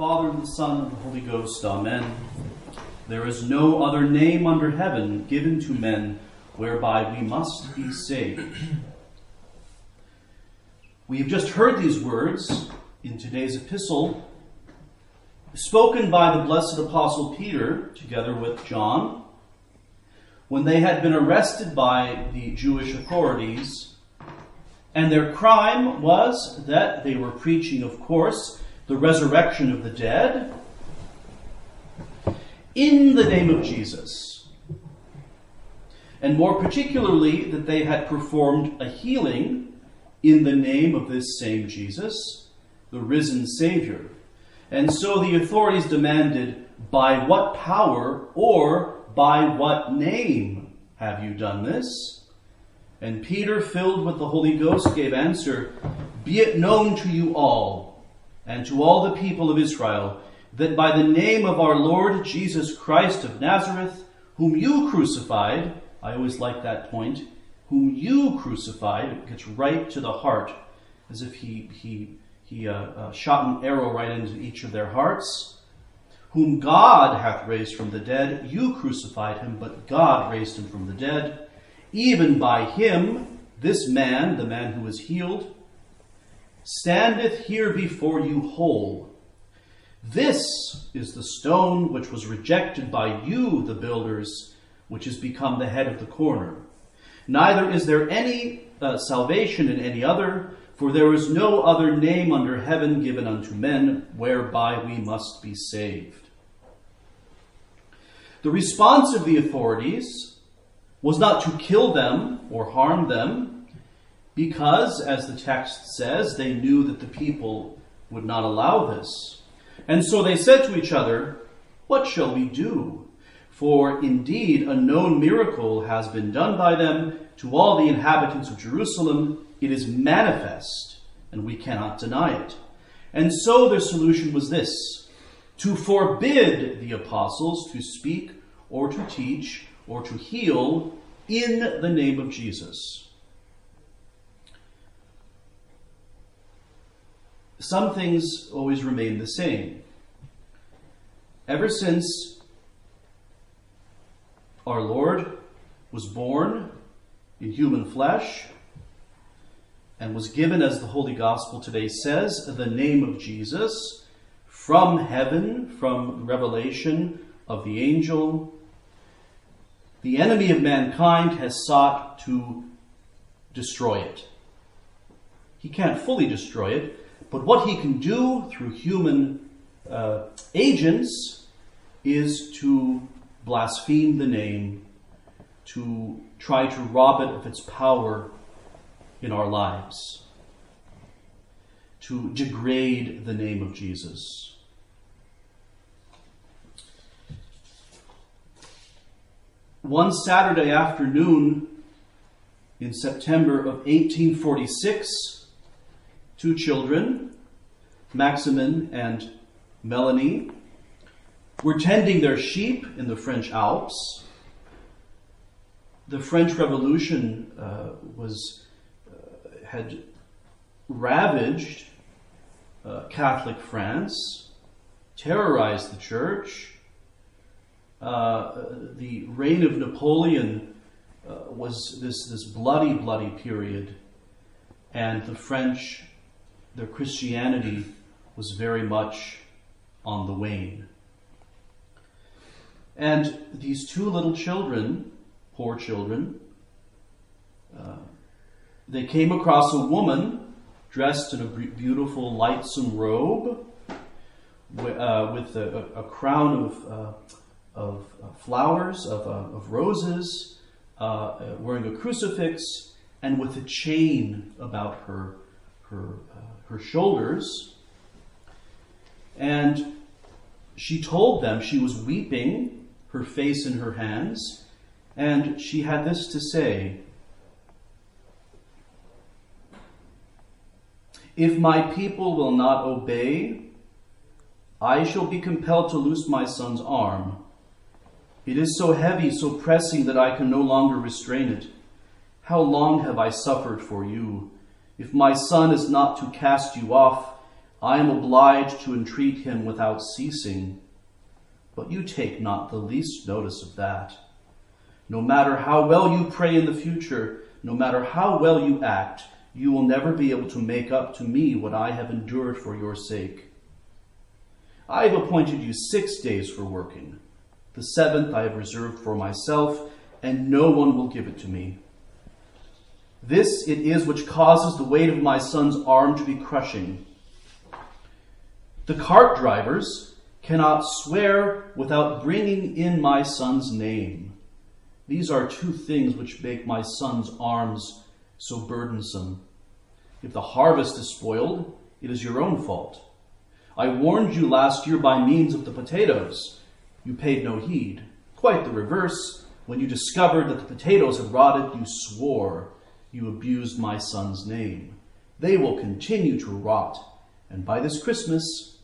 Father, and the Son, and the Holy Ghost. Amen. There is no other name under heaven given to men whereby we must be saved. We have just heard these words in today's epistle, spoken by the blessed Apostle Peter together with John, when they had been arrested by the Jewish authorities. And their crime was that they were preaching, of course, the resurrection of the dead in the name of Jesus. And more particularly, that they had performed a healing in the name of this same Jesus, the risen Savior. And so the authorities demanded, By what power or by what name have you done this? And Peter, filled with the Holy Ghost, gave answer, Be it known to you all and to all the people of Israel that by the name of our Lord Jesus Christ of Nazareth, whom you crucified, I always like that point, whom you crucified, it gets right to the heart, as if he, he, he uh, uh, shot an arrow right into each of their hearts. Whom God hath raised from the dead, you crucified him, but God raised him from the dead. Even by him, this man, the man who was healed, standeth here before you whole. This is the stone which was rejected by you, the builders, which has become the head of the corner. Neither is there any uh, salvation in any other, for there is no other name under heaven given unto men whereby we must be saved. The response of the authorities was not to kill them or harm them, because, as the text says, they knew that the people would not allow this. And so they said to each other, What shall we do? For indeed a known miracle has been done by them to all the inhabitants of Jerusalem. It is manifest, and we cannot deny it. And so their solution was this to forbid the apostles to speak or to teach or to heal in the name of Jesus. Some things always remain the same. Ever since our Lord was born in human flesh and was given, as the Holy Gospel today says, the name of Jesus from heaven, from revelation of the angel, the enemy of mankind has sought to destroy it. He can't fully destroy it, but what he can do through human uh, agents is to blaspheme the name, to try to rob it of its power in our lives, to degrade the name of Jesus. One Saturday afternoon in September of 1846, two children, Maximin and Melanie, were tending their sheep in the French Alps. The French Revolution uh, was uh, had ravaged uh, Catholic France, terrorized the church. Uh, the reign of Napoleon uh, was this, this bloody, bloody period, and the French their Christianity was very much on the wane. And these two little children, poor children, uh, they came across a woman dressed in a beautiful, lightsome robe uh, with a, a, crown of, uh, of uh, flowers, of, uh, of roses, uh, wearing a crucifix, and with a chain about her, her uh, her shoulders. And she told them she was weeping, her face in her hands, and she had this to say If my people will not obey, I shall be compelled to loose my son's arm. It is so heavy, so pressing that I can no longer restrain it. How long have I suffered for you? If my son is not to cast you off, I am obliged to entreat him without ceasing, but you take not the least notice of that. No matter how well you pray in the future, no matter how well you act, you will never be able to make up to me what I have endured for your sake. I have appointed you six days for working. The seventh I have reserved for myself, and no one will give it to me. This it is which causes the weight of my son's arm to be crushing. The cart drivers cannot swear without bringing in my son's name. These are two things which make my son's arms so burdensome. If the harvest is spoiled, it is your own fault. I warned you last year by means of the potatoes. You paid no heed. Quite the reverse. When you discovered that the potatoes had rotted, you swore. You abused my son's name. They will continue to rot, and by this Christmas,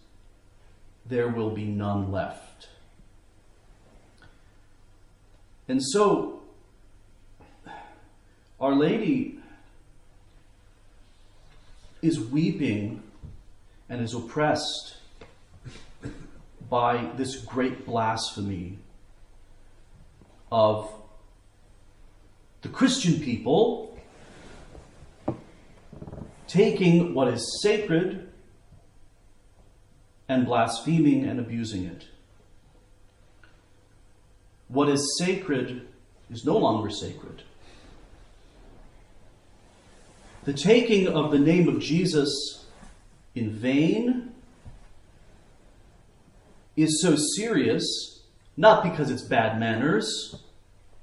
there will be none left. And so, Our Lady is weeping and is oppressed by this great blasphemy of the Christian people taking what is sacred and blaspheming and abusing it. What is sacred is no longer sacred. The taking of the name of Jesus in vain is so serious, not because it's bad manners.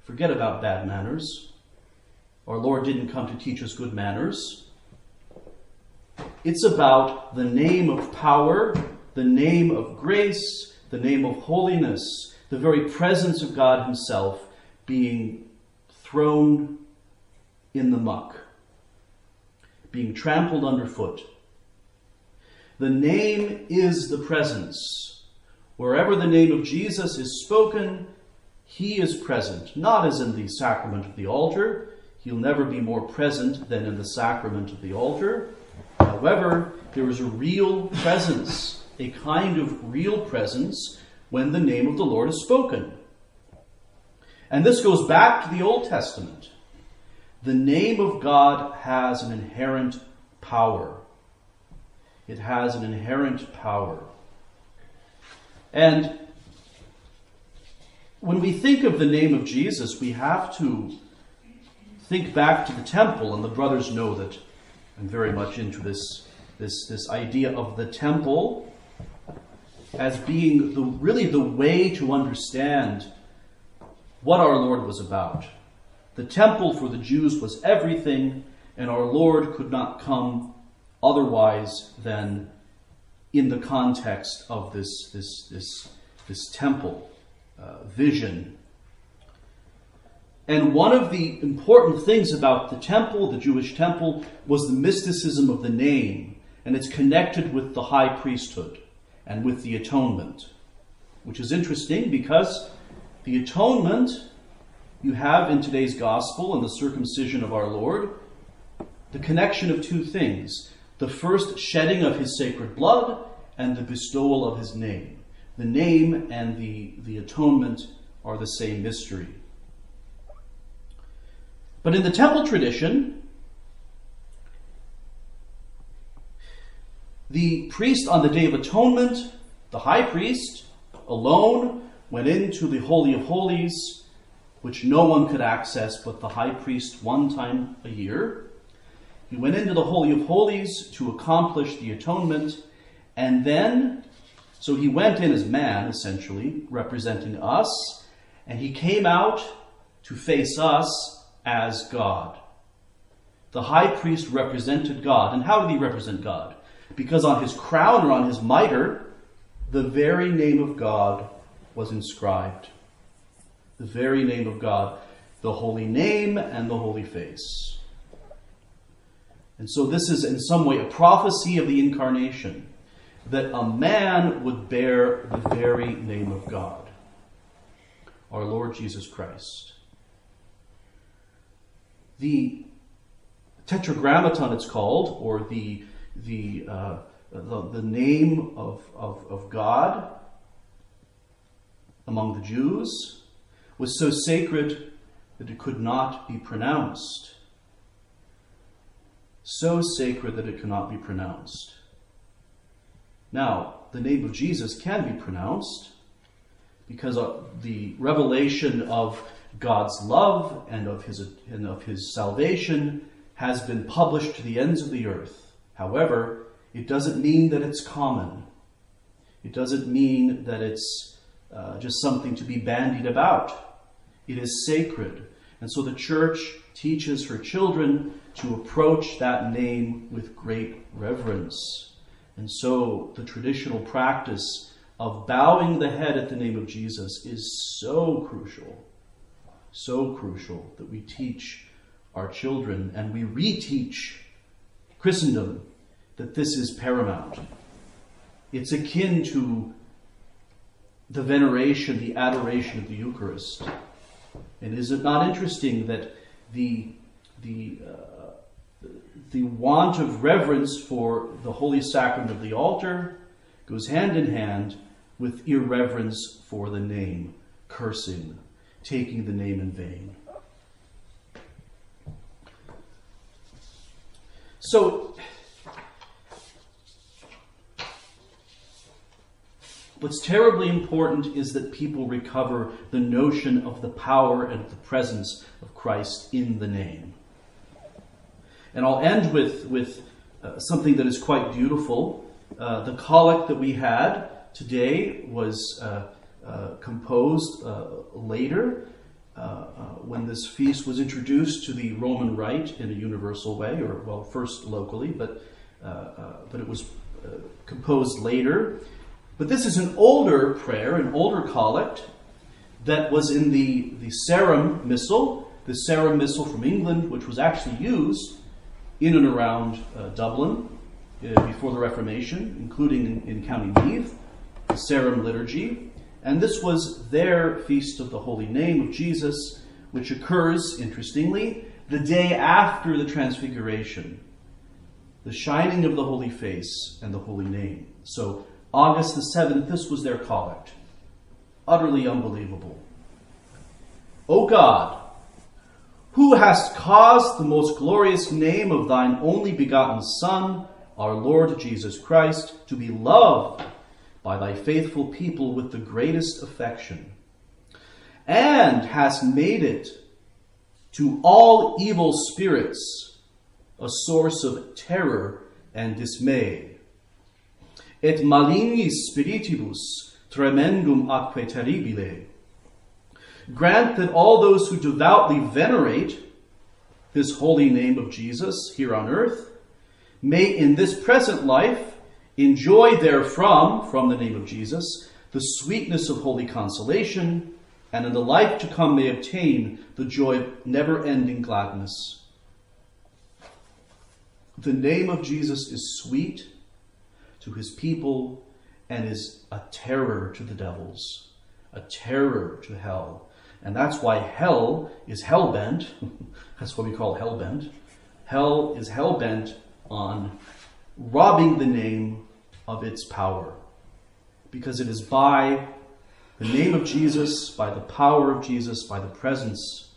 Forget about bad manners. Our Lord didn't come to teach us good manners. It's about the name of power, the name of grace, the name of holiness, the very presence of God Himself being thrown in the muck, being trampled underfoot. The name is the presence. Wherever the name of Jesus is spoken, He is present, not as in the sacrament of the altar. He'll never be more present than in the sacrament of the altar. However, there is a real presence, a kind of real presence when the name of the Lord is spoken. And this goes back to the Old Testament. The name of God has an inherent power. It has an inherent power. And when we think of the name of Jesus, we have to think back to the temple, and the brothers know that I'm very much into this, this, this idea of the temple as being the, really the way to understand what our Lord was about. The temple for the Jews was everything, and our Lord could not come otherwise than in the context of this, this, this, this temple uh, vision. And one of the important things about the temple, the Jewish temple, was the mysticism of the name, and it's connected with the high priesthood and with the atonement, which is interesting because the atonement you have in today's gospel and the circumcision of our Lord the connection of two things the first shedding of his sacred blood and the bestowal of his name. The name and the, the atonement are the same mystery. But in the temple tradition, the priest on the Day of Atonement, the high priest, alone, went into the Holy of Holies, which no one could access but the high priest one time a year. He went into the Holy of Holies to accomplish the atonement, and then, so he went in as man, essentially, representing us, and he came out to face us as God. The high priest represented God. And how did he represent God? Because on his crown or on his mitre, the very name of God was inscribed. The very name of God, the holy name and the holy face. And so, this is in some way a prophecy of the incarnation that a man would bear the very name of God, our Lord Jesus Christ. The Tetragrammaton, it's called, or the, the uh, the, the name of, of, of God among the Jews was so sacred that it could not be pronounced. So sacred that it cannot be pronounced. Now, the name of Jesus can be pronounced because the revelation of God's love and of his, and of his salvation has been published to the ends of the earth. However, it doesn't mean that it's common. It doesn't mean that it's uh, just something to be bandied about. It is sacred. And so the church teaches her children to approach that name with great reverence. And so the traditional practice of bowing the head at the name of Jesus is so crucial, so crucial that we teach our children and we reteach Christendom that this is paramount. It's akin to the veneration, the adoration of the Eucharist. And is it not interesting that the, the, uh, the want of reverence for the Holy Sacrament of the altar goes hand in hand with irreverence for the name, cursing, taking the name in vain. So, What's terribly important is that people recover the notion of the power and the presence of Christ in the name. And I'll end with, with uh, something that is quite beautiful. Uh, the collect that we had today was uh, composed uh, later uh, when this feast was introduced to the Roman Rite in a universal way, or, well, first locally, but, but it was composed later. But this is an older prayer, an older collect that was in the, the Sarum Missal, the Sarum Missal from England, which was actually used in and around uh, Dublin uh, before the Reformation, including in, in County Meath, the Sarum Liturgy. And this was their feast of the Holy Name of Jesus, which occurs, interestingly, the day after the Transfiguration, the shining of the Holy Face and the Holy Name. So August the 7th, this was their collect. Utterly unbelievable. O God, who hast caused the most glorious name of thine only begotten Son, our Lord Jesus Christ, to be loved by thy faithful people with the greatest affection, and hast made it to all evil spirits a source of terror and dismay et malignis spiritibus tremendum atque terribile. Grant that all those who devoutly venerate this holy name of Jesus here on earth may in this present life enjoy therefrom, from the name of Jesus, the sweetness of holy consolation, and in the life to come may obtain the joy of never ending gladness. The name of Jesus is sweet to his people and is a terror to the devils, a terror to hell. And that's why hell is hell bent. that's what we call hell bent. Hell is hell bent on robbing the name of its power. Because it is by the name of Jesus, by the power of Jesus, by the presence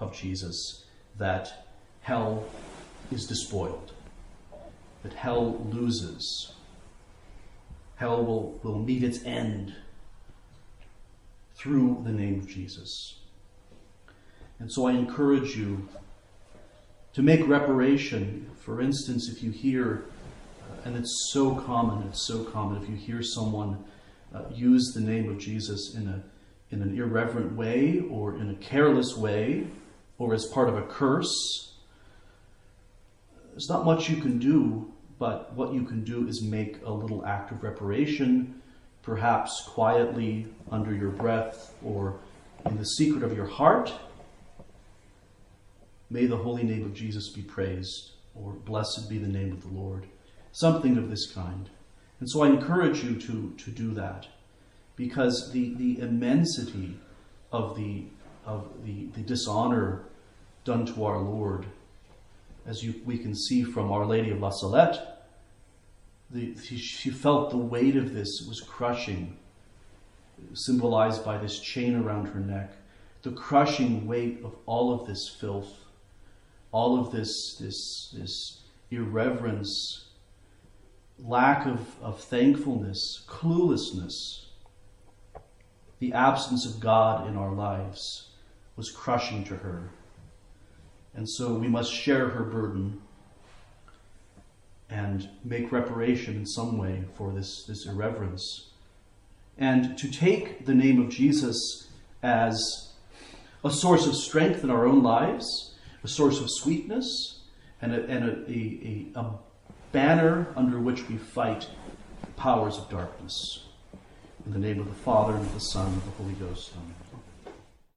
of Jesus, that hell is despoiled, that hell loses hell will, will meet its end through the name of Jesus. And so I encourage you to make reparation. For instance, if you hear, and it's so common, it's so common, if you hear someone uh, use the name of Jesus in, a, in an irreverent way or in a careless way or as part of a curse, there's not much you can do but what you can do is make a little act of reparation, perhaps quietly under your breath or in the secret of your heart. May the holy name of Jesus be praised, or blessed be the name of the Lord. Something of this kind. And so I encourage you to, to do that because the, the immensity of the, of the, the dishonor done to our Lord as you, we can see from Our Lady of La Salette, the, she felt the weight of this was crushing, symbolized by this chain around her neck. The crushing weight of all of this filth, all of this, this, this irreverence, lack of, of thankfulness, cluelessness, the absence of God in our lives was crushing to her. And so we must share her burden and make reparation in some way for this, this irreverence. And to take the name of Jesus as a source of strength in our own lives, a source of sweetness, and a, and a, a, a banner under which we fight the powers of darkness. In the name of the Father, and of the Son, and of the Holy Ghost. Amen.